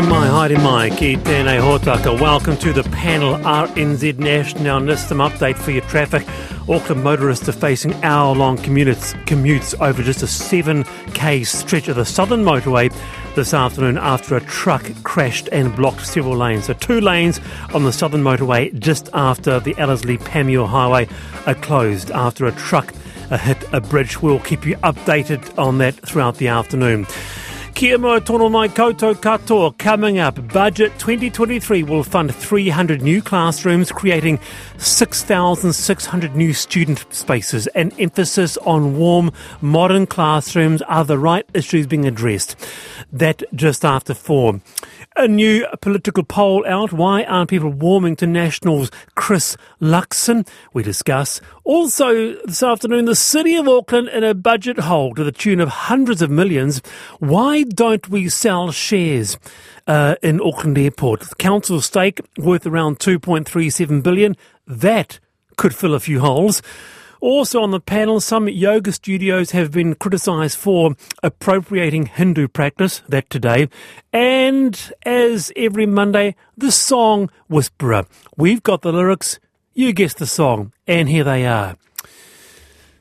no mai, haere mai, ki tēnei hōtaka. Welcome to the panel RNZ National. Now, some update for your traffic. Auckland motorists are facing hour-long commutes, commutes over just a 7k stretch of the southern motorway this afternoon after a truck crashed and blocked several lanes. So two lanes on the southern motorway just after the Ellerslie Panmure Highway are closed after a truck hit a bridge. We'll keep you updated on that throughout the afternoon. Kia tono mai koutou katoa. Coming up, Budget 2023 will fund 300 new classrooms, creating 6,600 new student spaces. An emphasis on warm, modern classrooms are the right issues being addressed. That just after four. A new political poll out. Why aren't people warming to Nationals? Chris Luxon. We discuss. Also, this afternoon, the City of Auckland in a budget hole to the tune of hundreds of millions. Why don't we sell shares uh, in Auckland Airport? The council stake worth around 2.37 billion. That could fill a few holes. Also on the panel, some yoga studios have been criticised for appropriating Hindu practice, that today. And as every Monday, the song whisperer. We've got the lyrics, you guess the song, and here they are.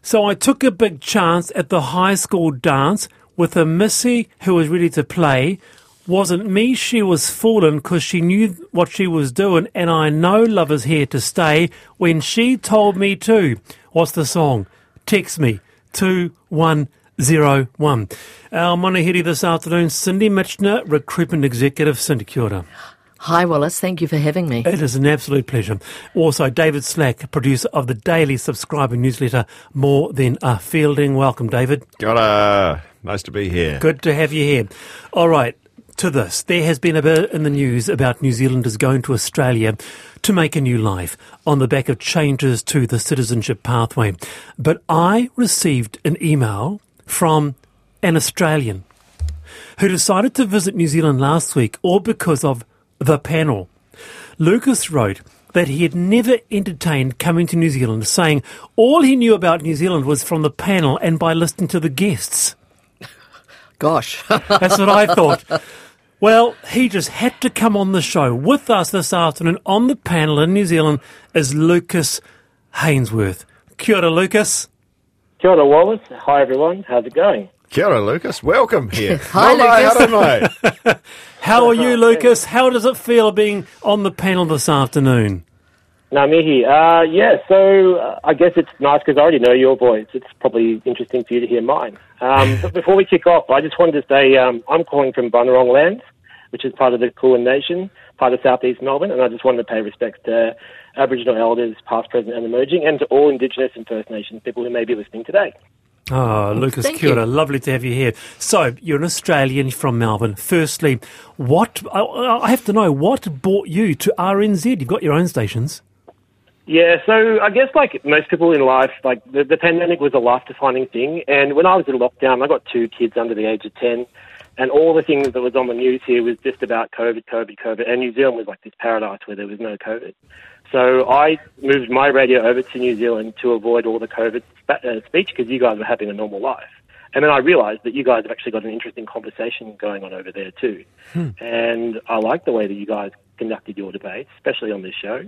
So I took a big chance at the high school dance with a missy who was ready to play. Wasn't me she was fooling because she knew what she was doing, and I know love is here to stay when she told me to. What's the song? Text me 2101. Our manuhiri this afternoon, Cindy Mitchener, Recruitment Executive. Cindy, kia. Hi, Wallace. Thank you for having me. It is an absolute pleasure. Also, David Slack, producer of the daily subscriber newsletter, More Than a Feilding. Welcome, David. Kia ora. Nice to be here. Good to have you here. All right, to this. There has been a bit in the news about New Zealanders going to Australia to make a new life on the back of changes to the citizenship pathway. But I received an email from an Australian who decided to visit New Zealand last week, all because of the panel. Lucas wrote that he had never entertained coming to New Zealand, saying all he knew about New Zealand was from the panel and by listening to the guests. Gosh. That's what I thought. Well, he just had to come on the show with us this afternoon on the panel in New Zealand is Lucas Hainsworth. Kia ora, Lucas. Kia ora, Wallace. Hi, everyone. How's it going? Kia ora, Lucas. Welcome here. Hi, Lucas. Lucas. How are you, Lucas? How does it feel being on the panel this afternoon? Ngā mihi. Uh, yeah, so uh, I guess it's nice because I already know your voice. It's probably interesting for you to hear mine. Um, but before we kick off, I just wanted to say um, I'm calling from Bunurong Land, which is part of the Kulin Nation, part of southeast Melbourne, and I just wanted to pay respects to Aboriginal elders, past, present, and emerging, and to all Indigenous and First Nations people who may be listening today. Oh, Lucas, Thank kia Lovely to have you here. So, you're an Australian from Melbourne. Firstly, what, I, I have to know, what brought you to RNZ? You've got your own stations. Yeah, so I guess like most people in life, like the, the pandemic was a life-defining thing. And when I was in lockdown, I got two kids under the age of 10. And all the things that was on the news here was just about COVID, COVID, COVID. And New Zealand was like this paradise where there was no COVID. So I moved my radio over to New Zealand to avoid all the COVID spa- uh, speech because you guys were having a normal life. And then I realized that you guys have actually got an interesting conversation going on over there too. And I like the way that you guys conducted your debates, especially on this show.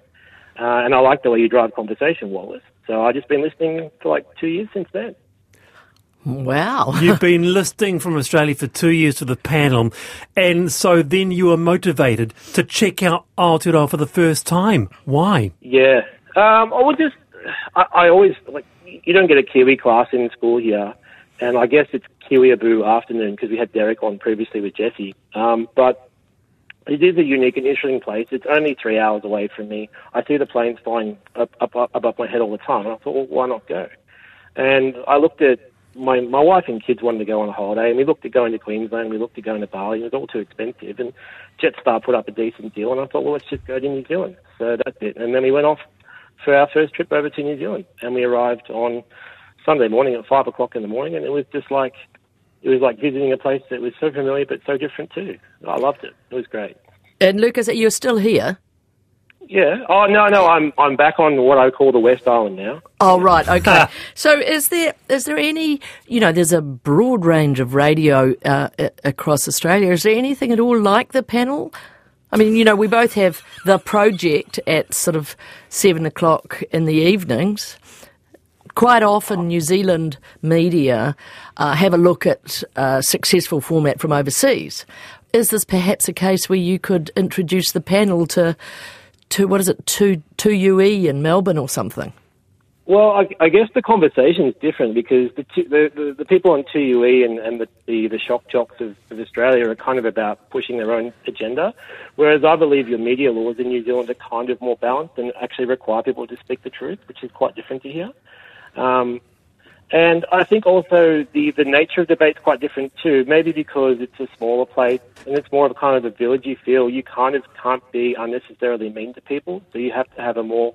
Uh, and I like the way you drive conversation, Wallace. So I've just been listening for like two years since then. Wow. You've been listening from Australia for two years to the panel, and so then you were motivated to check out Aotearoa for the first time. Why? Yeah. Um, I would just, I, I always, like, you don't get a Kiwi class in school here. And I guess it's Kiwi Kiwiaboo afternoon because we had Derek on previously with Jesse. Um, but it is a unique and interesting place. It's only three hours away from me. I see the planes flying up, up, up above my head all the time. And I thought, well, why not go? And I looked at my my wife and kids wanted to go on a holiday, and we looked at going to Queensland. We looked at going to Bali. It was all too expensive, and Jetstar put up a decent deal, and I thought, well, let's just go to New Zealand. So that's it. And then we went off for our first trip over to New Zealand, and we arrived on Sunday morning at five o'clock in the morning, and it was just like it was like visiting a place that was so familiar but so different too. I loved it. It was great. And Lucas, are you're still here? Yeah. Oh no, no. I'm I'm back on what I call the West Island now. Oh right, okay. so is there is there any you know there's a broad range of radio uh, across Australia. Is there anything at all like the panel? I mean, you know, we both have the project at sort of seven o'clock in the evenings. Quite often, New Zealand media uh, have a look at uh, successful format from overseas. Is this perhaps a case where you could introduce the panel to, to what is it, to 2UE in Melbourne or something? Well, I, I guess the conversation is different because the two, the, the, the people on 2UE and, and the, the, the shock jocks of, of Australia are kind of about pushing their own agenda, whereas I believe your media laws in New Zealand are kind of more balanced and actually require people to speak the truth, which is quite different to here. Um, and I think also the, the nature of debate's quite different too. Maybe because it's a smaller place and it's more of a kind of a villagey feel. You kind of can't be unnecessarily mean to people, so you have to have a more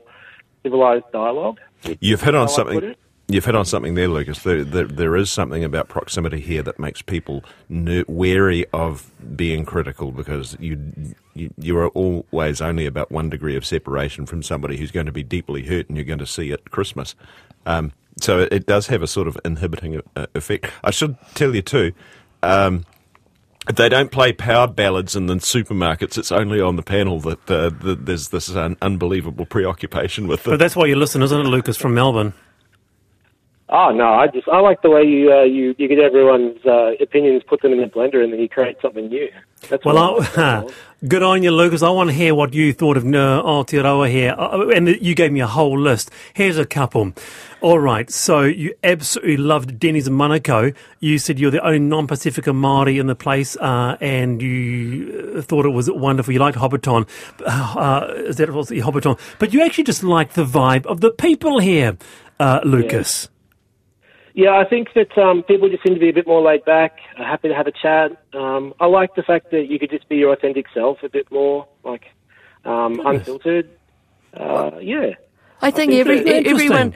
civilized dialogue. You've hit on How I put something. You've hit on something there, Lucas. There, there, there is something about proximity here that makes people ner- wary of being critical because you, you you are always only about one degree of separation from somebody who's going to be deeply hurt, and you're going to see at Christmas. Um, so it, it does have a sort of inhibiting uh, effect. I should tell you too. Um, they don't play power ballads in the supermarkets. It's only on the panel that, uh, that there's this un- unbelievable preoccupation with it. But that's why you listen, isn't it, Lucas, from Melbourne? Oh no, I just I like the way you uh, you you get everyone's uh, opinions, put them in a blender, and then you create something new. That's Well, what I I, good on you, Lucas. I want to hear what you thought of uh, Aotearoa here. Uh, and you gave me a whole list. Here's a couple. All right, so you absolutely loved Denny's in Manukau. You said you're the only non-Pacifica Māori in the place, uh, and you uh, thought it was wonderful. You liked Hobbiton. Uh, is that was Hobbiton? But you actually just liked the vibe of the people here, uh, Lucas. Yeah, I think that um, people just seem to be a bit more laid back, uh, happy to have a chat. Um, I like the fact that you could just be your authentic self a bit more, like um, unfiltered. Uh, yeah. I think every, everyone.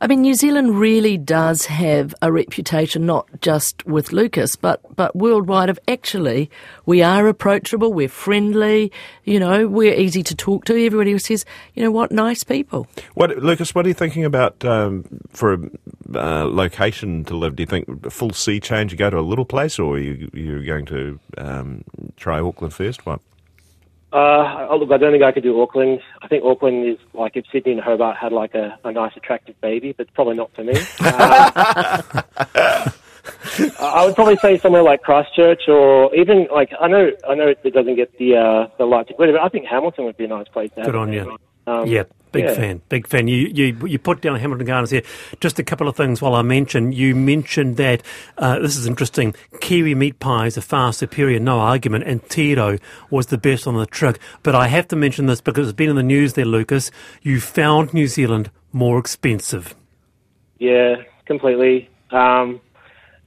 I mean, New Zealand really does have a reputation, not just with Lucas, but but worldwide. Of actually, we are approachable, we're friendly, you know, we're easy to talk to. Everybody says, you know what, nice people. What, Lucas? What are you thinking about um, for a uh, location to live? Do you think a full sea change? You go to a little place, or are you you're going to um, try Auckland first? What? Uh, oh, look, I don't think I could do Auckland. I think Auckland is like if Sydney and Hobart had like a, a nice, attractive baby, but probably not for me. Uh, I would probably say somewhere like Christchurch, or even like I know I know it doesn't get the uh, the light, but I think Hamilton would be a nice place. To have Good on you. baby. Um, yeah, big yeah. fan, big fan. You, you you put down Hamilton Gardens here. Just a couple of things while I mention. You mentioned that uh, this is interesting. Kiwi meat pies are far superior, no argument, and Tiro was the best on the truck. But I have to mention this because it's been in the news there, Lucas. You found New Zealand more expensive. Yeah, completely. Um,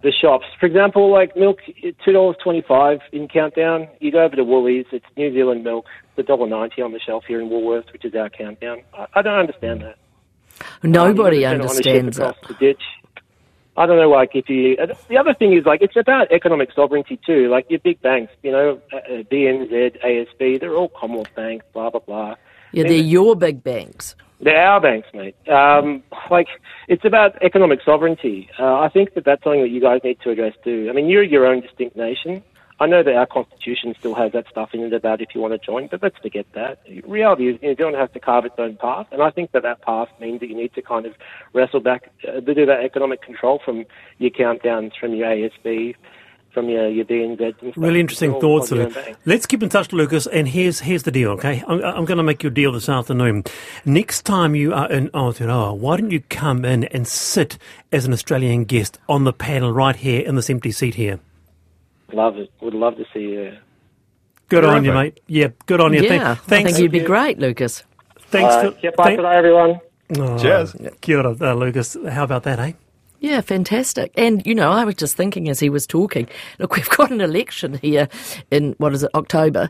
the shops, for example, like milk, two dollars twenty-five in Countdown. You go over to Woolies, it's New Zealand milk, the dollar ninety on the shelf here in Woolworths, which is our Countdown. I, I don't understand that. Nobody Um, you gotta send it on a understands it. The ditch. I don't know, like if you. The other thing is like it's about economic sovereignty too. Like your big banks, you know, uh, uh, BNZ, ASB, they're all Commonwealth banks, blah blah blah. Yeah, they're your big banks. They're our banks, mate. Um, like, it's about economic sovereignty. Uh, I think that that's something that you guys need to address too. I mean, you're your own distinct nation. I know that our constitution still has that stuff in it about if you want to join, but let's forget that. Reality is, New Zealand has to carve its own path, and I think that that path means that you need to kind of wrestle back, uh, to do that economic control from your countdowns, from your ASB, from your, your stuff. Really interesting all thoughts. Of it. bank. Let's keep in touch, Lucas. And here's here's the deal. Okay, I'm, I'm going to make you a deal this afternoon. Next time you are in Aotearoa, why don't you come in and sit as an Australian guest on the panel right here in this empty seat here? Love it. Would love to see you. Good on you, mate. Yeah, good on you. Thank- Yeah, I thanks. think you'd be great, Lucas. thanks Uh, for. yeah, bye thank- for now, everyone. Oh, Cheers. Kia ora, uh, Lucas. How about that, eh? Yeah, fantastic. And, you know, I was just thinking as he was talking, look, we've got an election here in, what is it, October.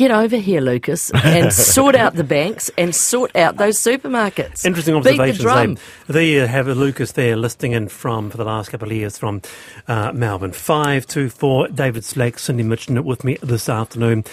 Get over here, Lucas, and sort out the banks and sort out those supermarkets. Interesting the observations. eh? There you have a Lucas there listing in from for the last couple of years from uh, Melbourne. Five two four. David Slack, Cindy Mitchell with me this afternoon.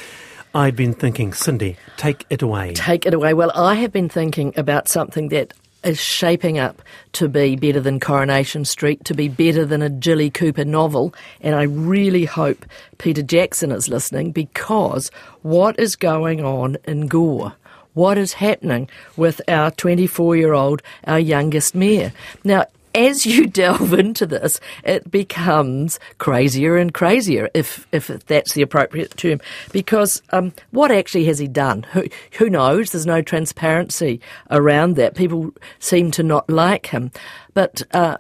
I've been thinking. Cindy, take it away. Take it away. Well, I have been thinking about something that is shaping up to be better than Coronation Street, to be better than a Jilly Cooper novel. And I really hope Peter Jackson is listening because what is going on in Gore? What is happening with our 24 year old, our youngest mayor? Now, as you delve into this, it becomes crazier and crazier, if if that's the appropriate term. Because um, what actually has he done? Who who knows? There's no transparency around that. People seem to not like him, but. Uh,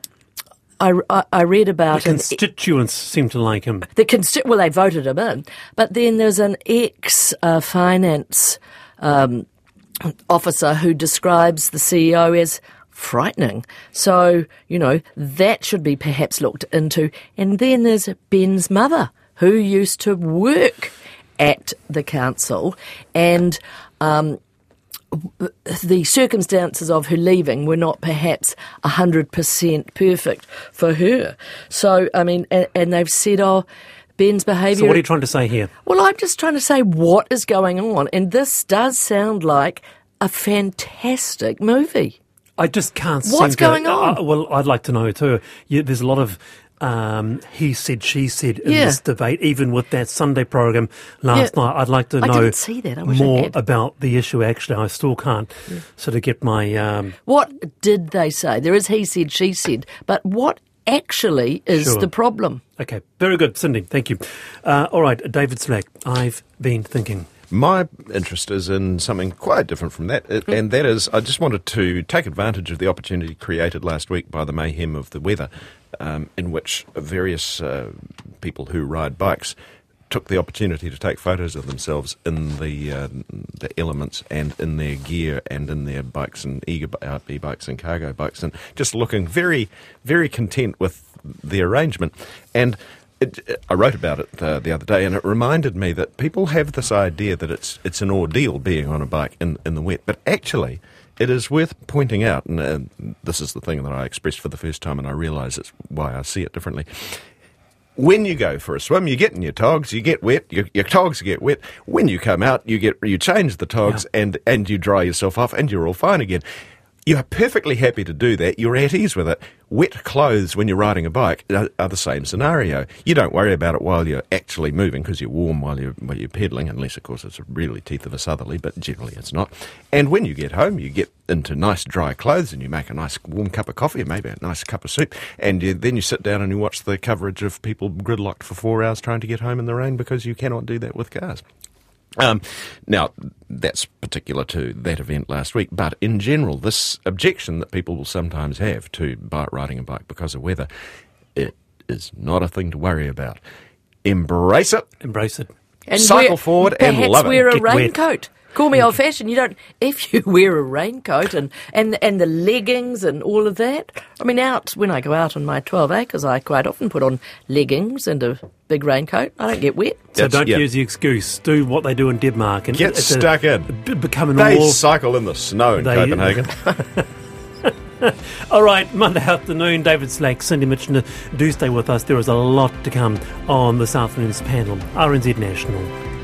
I, I, read about the constituents an, seem to like him. The consti- well, they voted him in, but then there's an ex uh, finance um, officer who describes the CEO as frightening. So, you know, that should be perhaps looked into. And then there's Ben's mother, who used to work at the council, and um, the circumstances of her leaving were not perhaps 100% perfect for her. So, I mean, and, and they've said, oh, Ben's behaviour. So, what are you trying to say here? Well, I'm just trying to say what is going on, and this does sound like a fantastic movie. I just can't. See what's going to, on? Uh, well, I'd like to know too. Yeah, there's a lot of um, he said, she said in yeah. this debate, even with that Sunday program last yeah. night. I'd like to know more about the issue. Actually, I still can't yeah. sort of get my. Um, what did they say? There is he said, she said, but what actually is sure. the problem? Okay, very good, Cindy. Thank you. Uh, all right, David Slack. I've been thinking. My interest is in something quite different from that, and that is I just wanted to take advantage of the opportunity created last week by the mayhem of the weather, um, in which various uh, people who ride bikes took the opportunity to take photos of themselves in the uh, the elements and in their gear and in their bikes and e-bikes and cargo bikes and just looking very very content with the arrangement. And it, I wrote about it uh, the other day, and it reminded me that people have this idea that it's it's an ordeal being on a bike in, in the wet, but actually, it is worth pointing out, and uh, this is the thing that I expressed for the first time, and I realise it's why I see it differently. When you go for a swim, you get in your togs, you get wet, your, your togs get wet. When you come out, you get you change the togs yeah. and and you dry yourself off, and you're all fine again. You're perfectly happy to do that. You're at ease with it. Wet clothes when you're riding a bike are, the same scenario. You don't worry about it while you're actually moving because you're warm while you're, while you're pedaling, unless, of course, it's really teeth of a southerly, but generally it's not. And when you get home, you get into nice dry clothes and you make a nice warm cup of coffee, maybe a nice cup of soup, and you, then you sit down and you watch the coverage of people gridlocked for four hours trying to get home in the rain because you cannot do that with cars. Um, now, that's particular to that event last week, but in general, this objection that people will sometimes have to bike riding a bike because of weather, it is not a thing to worry about. Embrace it. Embrace it. And Cycle forward and love it. Perhaps wear a Get raincoat. Wet. Call me old fashioned. You don't. If you wear a raincoat and, and and the leggings and all of that. I mean, out when I go out on my twelve acres, I quite often put on leggings and a big raincoat. I don't get wet. So don't yeah. use the excuse. Do what they do in Denmark and get stuck a, in. Become an they all. cycle in the snow in they, Copenhagen. All right, Monday afternoon, David Slack, Cindy Mitchell, do stay with us. There is a lot to come on this afternoon's panel. RNZ National.